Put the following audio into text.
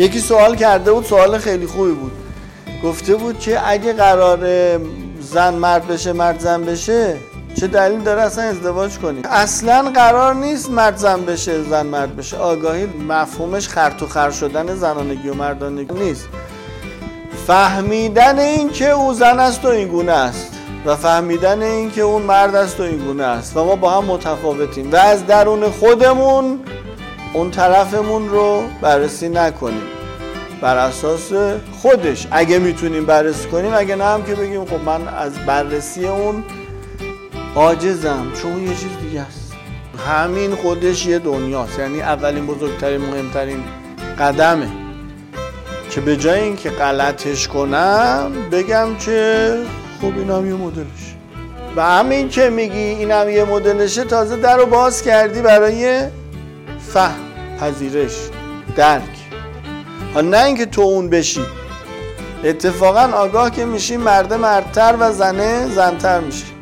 یکی سوال کرده بود سوال خیلی خوبی بود. گفته بود که اگه قرار زن مرد بشه مرد زن بشه چه دلیل داره اصلا ازدواج کنیم اصلا قرار نیست مرد زن بشه زن مرد بشه. آگاهی مفهومش خرط و خر شدن زنانگی و مردانگی نیست. فهمیدن این که او زن است و این گونه است. و فهمیدن این که اون مرد است و این گونه است. و ما با هم متفاوتیم. و از درون خودمون اون طرفمون رو بررسی نکنیم. بر اساس خودش. اگه می‌تونیم بررسی کنیم اگه نه هم که بگیم خب من از بررسی اون عاجزم چون یه چیز دیگه است. همین خودش یه دنیاست. یعنی اولین بزرگترین مهمترین قدمه. که به جای اینکه غلطش کنم بگم که خب این هم یه مدلش. و همین که میگی این هم یه مدلشه تازه در رو باز کردی برای فهم پذیرش درک. ها نه اینکه تو اون بشی. اتفاقا آگاه که میشی مرده مردتر و زنه زنتر میشه